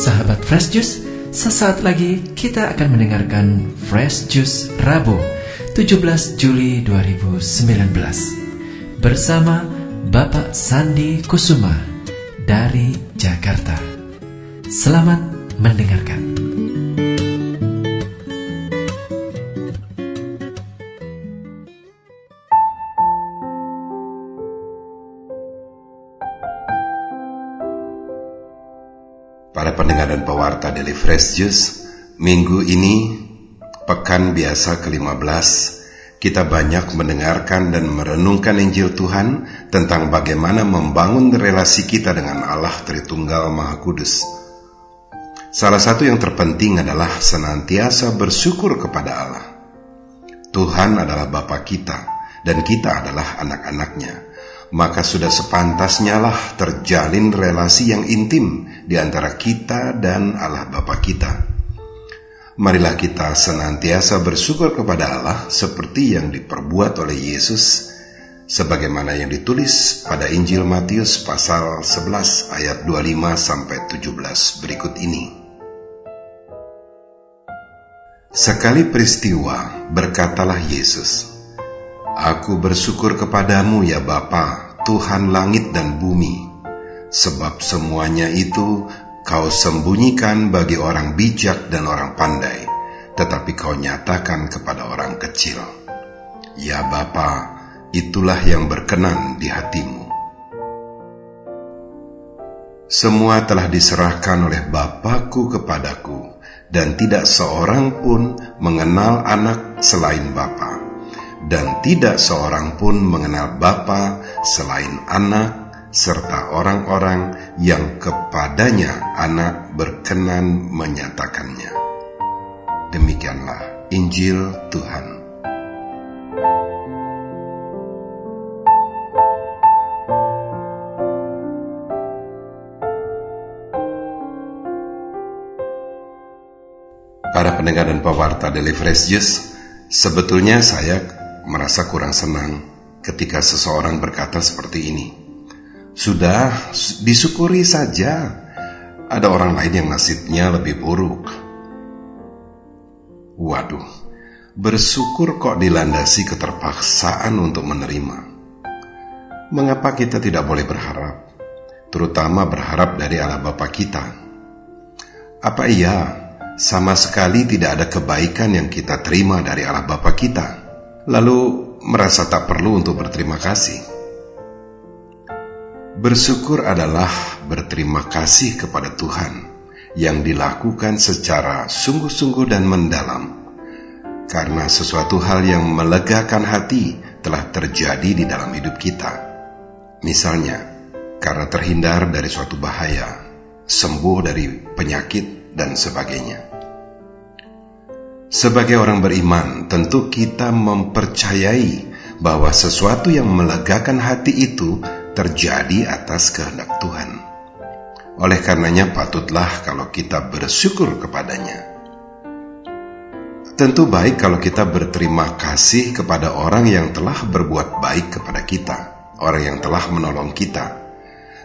Sahabat Fresh Juice, sesaat lagi kita akan mendengarkan Fresh Juice Rabu 17 Juli 2019 bersama Bapak Sandi Kusuma dari Jakarta. Selamat mendengarkan. Para pendengar dan pewarta Daily Fresh Juice, minggu ini, pekan biasa ke-15, kita banyak mendengarkan dan merenungkan Injil Tuhan tentang bagaimana membangun relasi kita dengan Allah Tritunggal Maha Kudus. Salah satu yang terpenting adalah senantiasa bersyukur kepada Allah. Tuhan adalah Bapa kita, dan kita adalah anak-anaknya maka sudah sepantasnya lah terjalin relasi yang intim di antara kita dan Allah Bapa kita. Marilah kita senantiasa bersyukur kepada Allah seperti yang diperbuat oleh Yesus sebagaimana yang ditulis pada Injil Matius pasal 11 ayat 25 sampai 17 berikut ini. Sekali peristiwa berkatalah Yesus, Aku bersyukur kepadamu ya Bapa, Tuhan langit dan bumi, sebab semuanya itu kau sembunyikan bagi orang bijak dan orang pandai, tetapi kau nyatakan kepada orang kecil. Ya Bapa, itulah yang berkenan di hatimu. Semua telah diserahkan oleh Bapakku kepadaku, dan tidak seorang pun mengenal anak selain Bapa dan tidak seorang pun mengenal Bapa selain anak serta orang-orang yang kepadanya anak berkenan menyatakannya. Demikianlah Injil Tuhan. Para pendengar dan pewarta Juice, sebetulnya saya merasa kurang senang ketika seseorang berkata seperti ini. Sudah, disyukuri saja. Ada orang lain yang nasibnya lebih buruk. Waduh, bersyukur kok dilandasi keterpaksaan untuk menerima. Mengapa kita tidak boleh berharap, terutama berharap dari Allah Bapa kita? Apa iya sama sekali tidak ada kebaikan yang kita terima dari Allah Bapa kita? Lalu merasa tak perlu untuk berterima kasih. Bersyukur adalah berterima kasih kepada Tuhan yang dilakukan secara sungguh-sungguh dan mendalam, karena sesuatu hal yang melegakan hati telah terjadi di dalam hidup kita. Misalnya, karena terhindar dari suatu bahaya, sembuh dari penyakit, dan sebagainya. Sebagai orang beriman, tentu kita mempercayai bahwa sesuatu yang melegakan hati itu terjadi atas kehendak Tuhan. Oleh karenanya, patutlah kalau kita bersyukur kepadanya. Tentu baik kalau kita berterima kasih kepada orang yang telah berbuat baik kepada kita, orang yang telah menolong kita.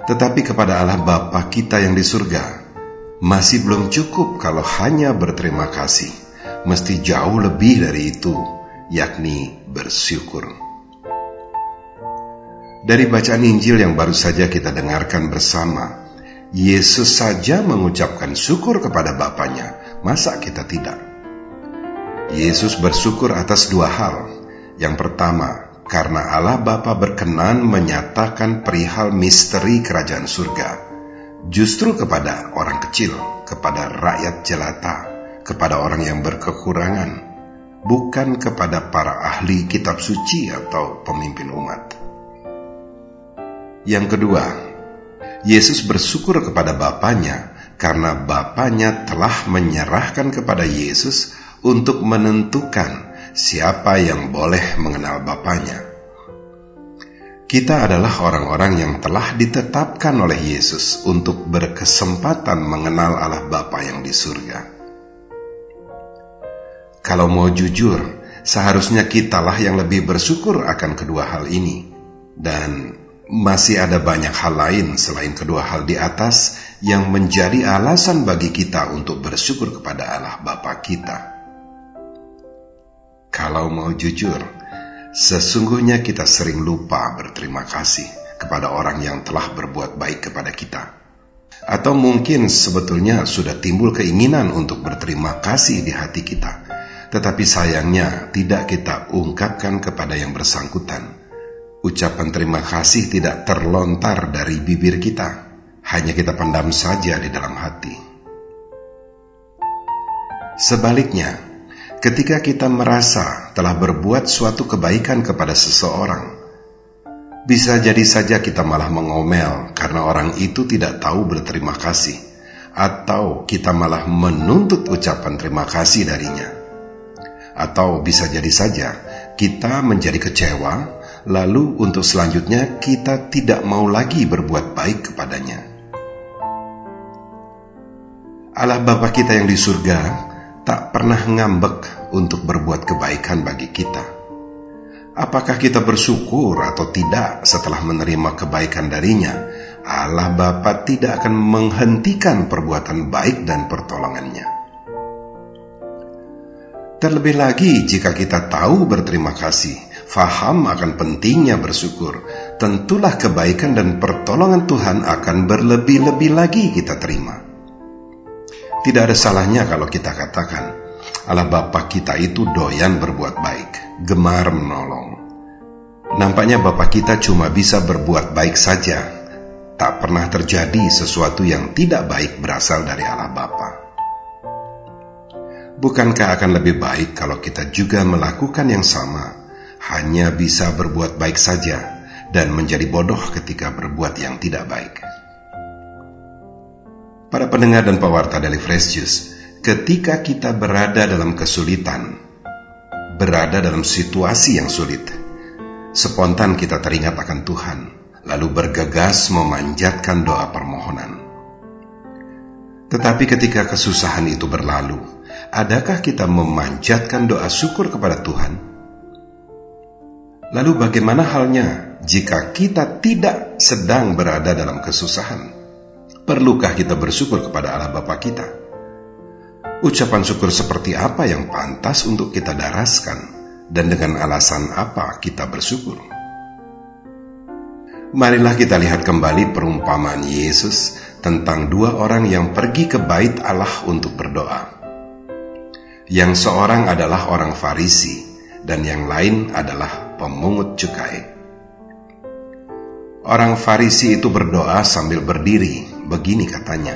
Tetapi kepada Allah Bapa kita yang di surga, masih belum cukup kalau hanya berterima kasih mesti jauh lebih dari itu, yakni bersyukur. Dari bacaan Injil yang baru saja kita dengarkan bersama, Yesus saja mengucapkan syukur kepada Bapaknya, masa kita tidak? Yesus bersyukur atas dua hal. Yang pertama, karena Allah Bapa berkenan menyatakan perihal misteri kerajaan surga, justru kepada orang kecil, kepada rakyat jelata, kepada orang yang berkekurangan, bukan kepada para ahli kitab suci atau pemimpin umat. Yang kedua, Yesus bersyukur kepada Bapaknya karena Bapaknya telah menyerahkan kepada Yesus untuk menentukan siapa yang boleh mengenal Bapaknya. Kita adalah orang-orang yang telah ditetapkan oleh Yesus untuk berkesempatan mengenal Allah Bapa yang di surga. Kalau mau jujur, seharusnya kitalah yang lebih bersyukur akan kedua hal ini. Dan masih ada banyak hal lain selain kedua hal di atas yang menjadi alasan bagi kita untuk bersyukur kepada Allah Bapa kita. Kalau mau jujur, sesungguhnya kita sering lupa berterima kasih kepada orang yang telah berbuat baik kepada kita. Atau mungkin sebetulnya sudah timbul keinginan untuk berterima kasih di hati kita, tetapi sayangnya tidak kita ungkapkan kepada yang bersangkutan ucapan terima kasih tidak terlontar dari bibir kita, hanya kita pendam saja di dalam hati. Sebaliknya, ketika kita merasa telah berbuat suatu kebaikan kepada seseorang, bisa jadi saja kita malah mengomel karena orang itu tidak tahu berterima kasih, atau kita malah menuntut ucapan terima kasih darinya. Atau bisa jadi saja kita menjadi kecewa lalu untuk selanjutnya kita tidak mau lagi berbuat baik kepadanya. Allah Bapa kita yang di surga tak pernah ngambek untuk berbuat kebaikan bagi kita. Apakah kita bersyukur atau tidak setelah menerima kebaikan darinya, Allah Bapa tidak akan menghentikan perbuatan baik dan pertolongannya. Terlebih lagi jika kita tahu berterima kasih, faham akan pentingnya bersyukur, tentulah kebaikan dan pertolongan Tuhan akan berlebih-lebih lagi kita terima. Tidak ada salahnya kalau kita katakan, Allah Bapa kita itu doyan berbuat baik, gemar menolong. Nampaknya Bapak kita cuma bisa berbuat baik saja, tak pernah terjadi sesuatu yang tidak baik berasal dari Allah Bapa. Bukankah akan lebih baik kalau kita juga melakukan yang sama? hanya bisa berbuat baik saja dan menjadi bodoh ketika berbuat yang tidak baik. Para pendengar dan pewarta dari Fresh Juice, ketika kita berada dalam kesulitan, berada dalam situasi yang sulit, spontan kita teringat akan Tuhan, lalu bergegas memanjatkan doa permohonan. Tetapi ketika kesusahan itu berlalu, adakah kita memanjatkan doa syukur kepada Tuhan? Lalu bagaimana halnya jika kita tidak sedang berada dalam kesusahan? Perlukah kita bersyukur kepada Allah Bapa kita? Ucapan syukur seperti apa yang pantas untuk kita daraskan dan dengan alasan apa kita bersyukur? Marilah kita lihat kembali perumpamaan Yesus tentang dua orang yang pergi ke bait Allah untuk berdoa. Yang seorang adalah orang Farisi dan yang lain adalah pemungut cukai. Orang Farisi itu berdoa sambil berdiri, begini katanya,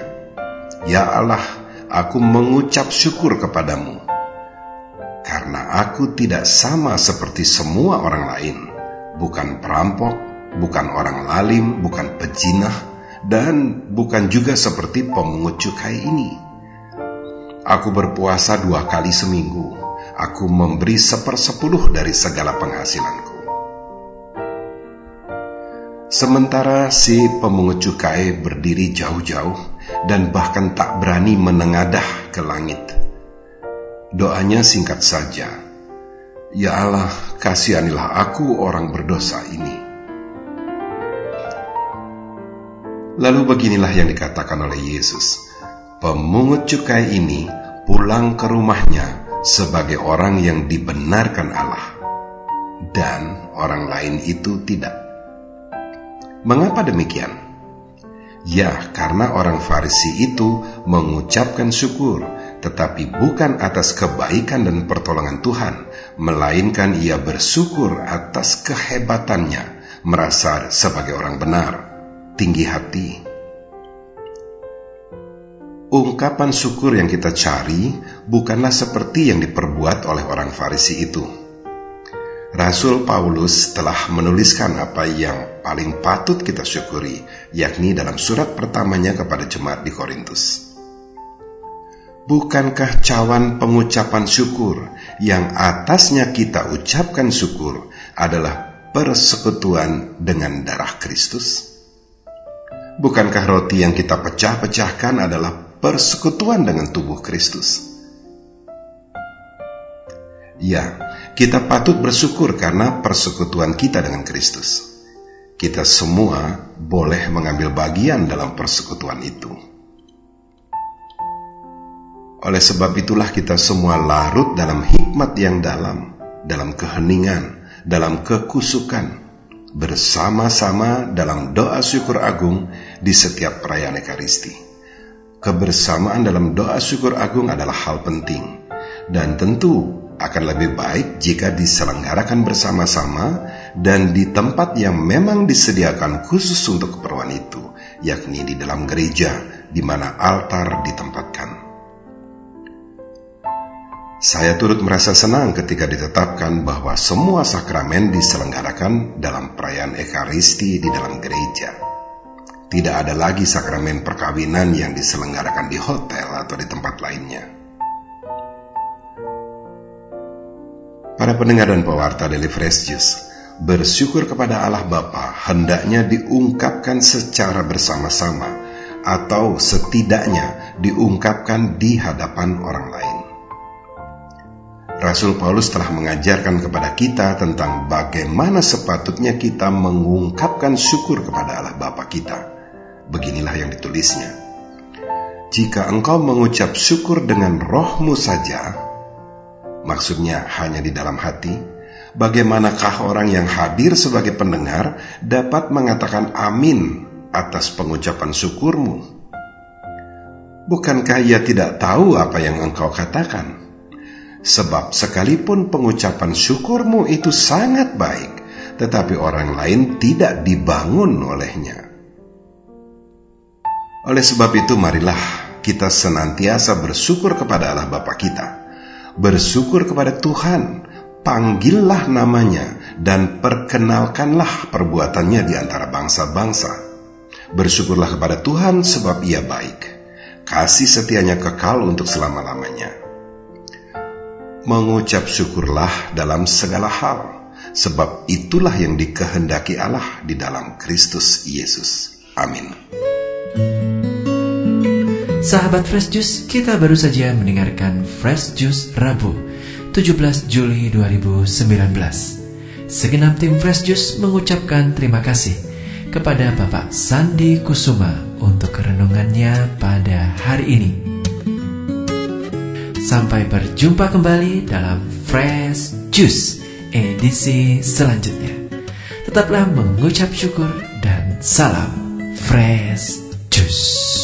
Ya Allah, aku mengucap syukur kepadamu, karena aku tidak sama seperti semua orang lain, bukan perampok, bukan orang lalim, bukan pejinah, dan bukan juga seperti pemungut cukai ini. Aku berpuasa dua kali seminggu, aku memberi sepersepuluh dari segala penghasilanku. Sementara si pemungut cukai berdiri jauh-jauh dan bahkan tak berani menengadah ke langit. Doanya singkat saja. Ya Allah, kasihanilah aku orang berdosa ini. Lalu beginilah yang dikatakan oleh Yesus. Pemungut cukai ini pulang ke rumahnya sebagai orang yang dibenarkan Allah, dan orang lain itu tidak. Mengapa demikian? Ya, karena orang Farisi itu mengucapkan syukur, tetapi bukan atas kebaikan dan pertolongan Tuhan, melainkan ia bersyukur atas kehebatannya, merasa sebagai orang benar, tinggi hati, Ungkapan syukur yang kita cari bukanlah seperti yang diperbuat oleh orang Farisi itu. Rasul Paulus telah menuliskan apa yang paling patut kita syukuri, yakni dalam surat pertamanya kepada jemaat di Korintus. Bukankah cawan pengucapan syukur yang atasnya kita ucapkan syukur adalah persekutuan dengan darah Kristus? Bukankah roti yang kita pecah-pecahkan adalah persekutuan dengan tubuh Kristus. Ya, kita patut bersyukur karena persekutuan kita dengan Kristus. kita semua boleh mengambil bagian dalam persekutuan itu. Oleh sebab itulah kita semua larut dalam hikmat yang dalam, dalam keheningan, dalam kekusukan, bersama-sama dalam doa syukur agung di setiap perayaan Ekaristi. Kebersamaan dalam doa syukur agung adalah hal penting, dan tentu akan lebih baik jika diselenggarakan bersama-sama dan di tempat yang memang disediakan khusus untuk keperluan itu, yakni di dalam gereja di mana altar ditempatkan. Saya turut merasa senang ketika ditetapkan bahwa semua sakramen diselenggarakan dalam perayaan Ekaristi di dalam gereja. Tidak ada lagi sakramen perkawinan yang diselenggarakan di hotel atau di tempat lainnya. Para pendengar dan pewarta Daily Fresh Juice, bersyukur kepada Allah Bapa hendaknya diungkapkan secara bersama-sama atau setidaknya diungkapkan di hadapan orang lain. Rasul Paulus telah mengajarkan kepada kita tentang bagaimana sepatutnya kita mengungkapkan syukur kepada Allah Bapa kita. Beginilah yang ditulisnya. Jika engkau mengucap syukur dengan rohmu saja, maksudnya hanya di dalam hati, bagaimanakah orang yang hadir sebagai pendengar dapat mengatakan amin atas pengucapan syukurmu? Bukankah ia tidak tahu apa yang engkau katakan? Sebab sekalipun pengucapan syukurmu itu sangat baik, tetapi orang lain tidak dibangun olehnya. Oleh sebab itu marilah kita senantiasa bersyukur kepada Allah Bapa kita bersyukur kepada Tuhan, panggillah namanya, dan perkenalkanlah perbuatannya di antara bangsa-bangsa. Bersyukurlah kepada Tuhan sebab ia baik. Kasih setianya kekal untuk selama-lamanya. Mengucap syukurlah dalam segala hal, sebab itulah yang dikehendaki Allah di dalam Kristus Yesus. Amin. Sahabat Fresh Juice, kita baru saja mendengarkan Fresh Juice Rabu, 17 Juli 2019. Segenap tim Fresh Juice mengucapkan terima kasih kepada Bapak Sandi Kusuma untuk renungannya pada hari ini. Sampai berjumpa kembali dalam Fresh Juice edisi selanjutnya. Tetaplah mengucap syukur dan salam Fresh Juice.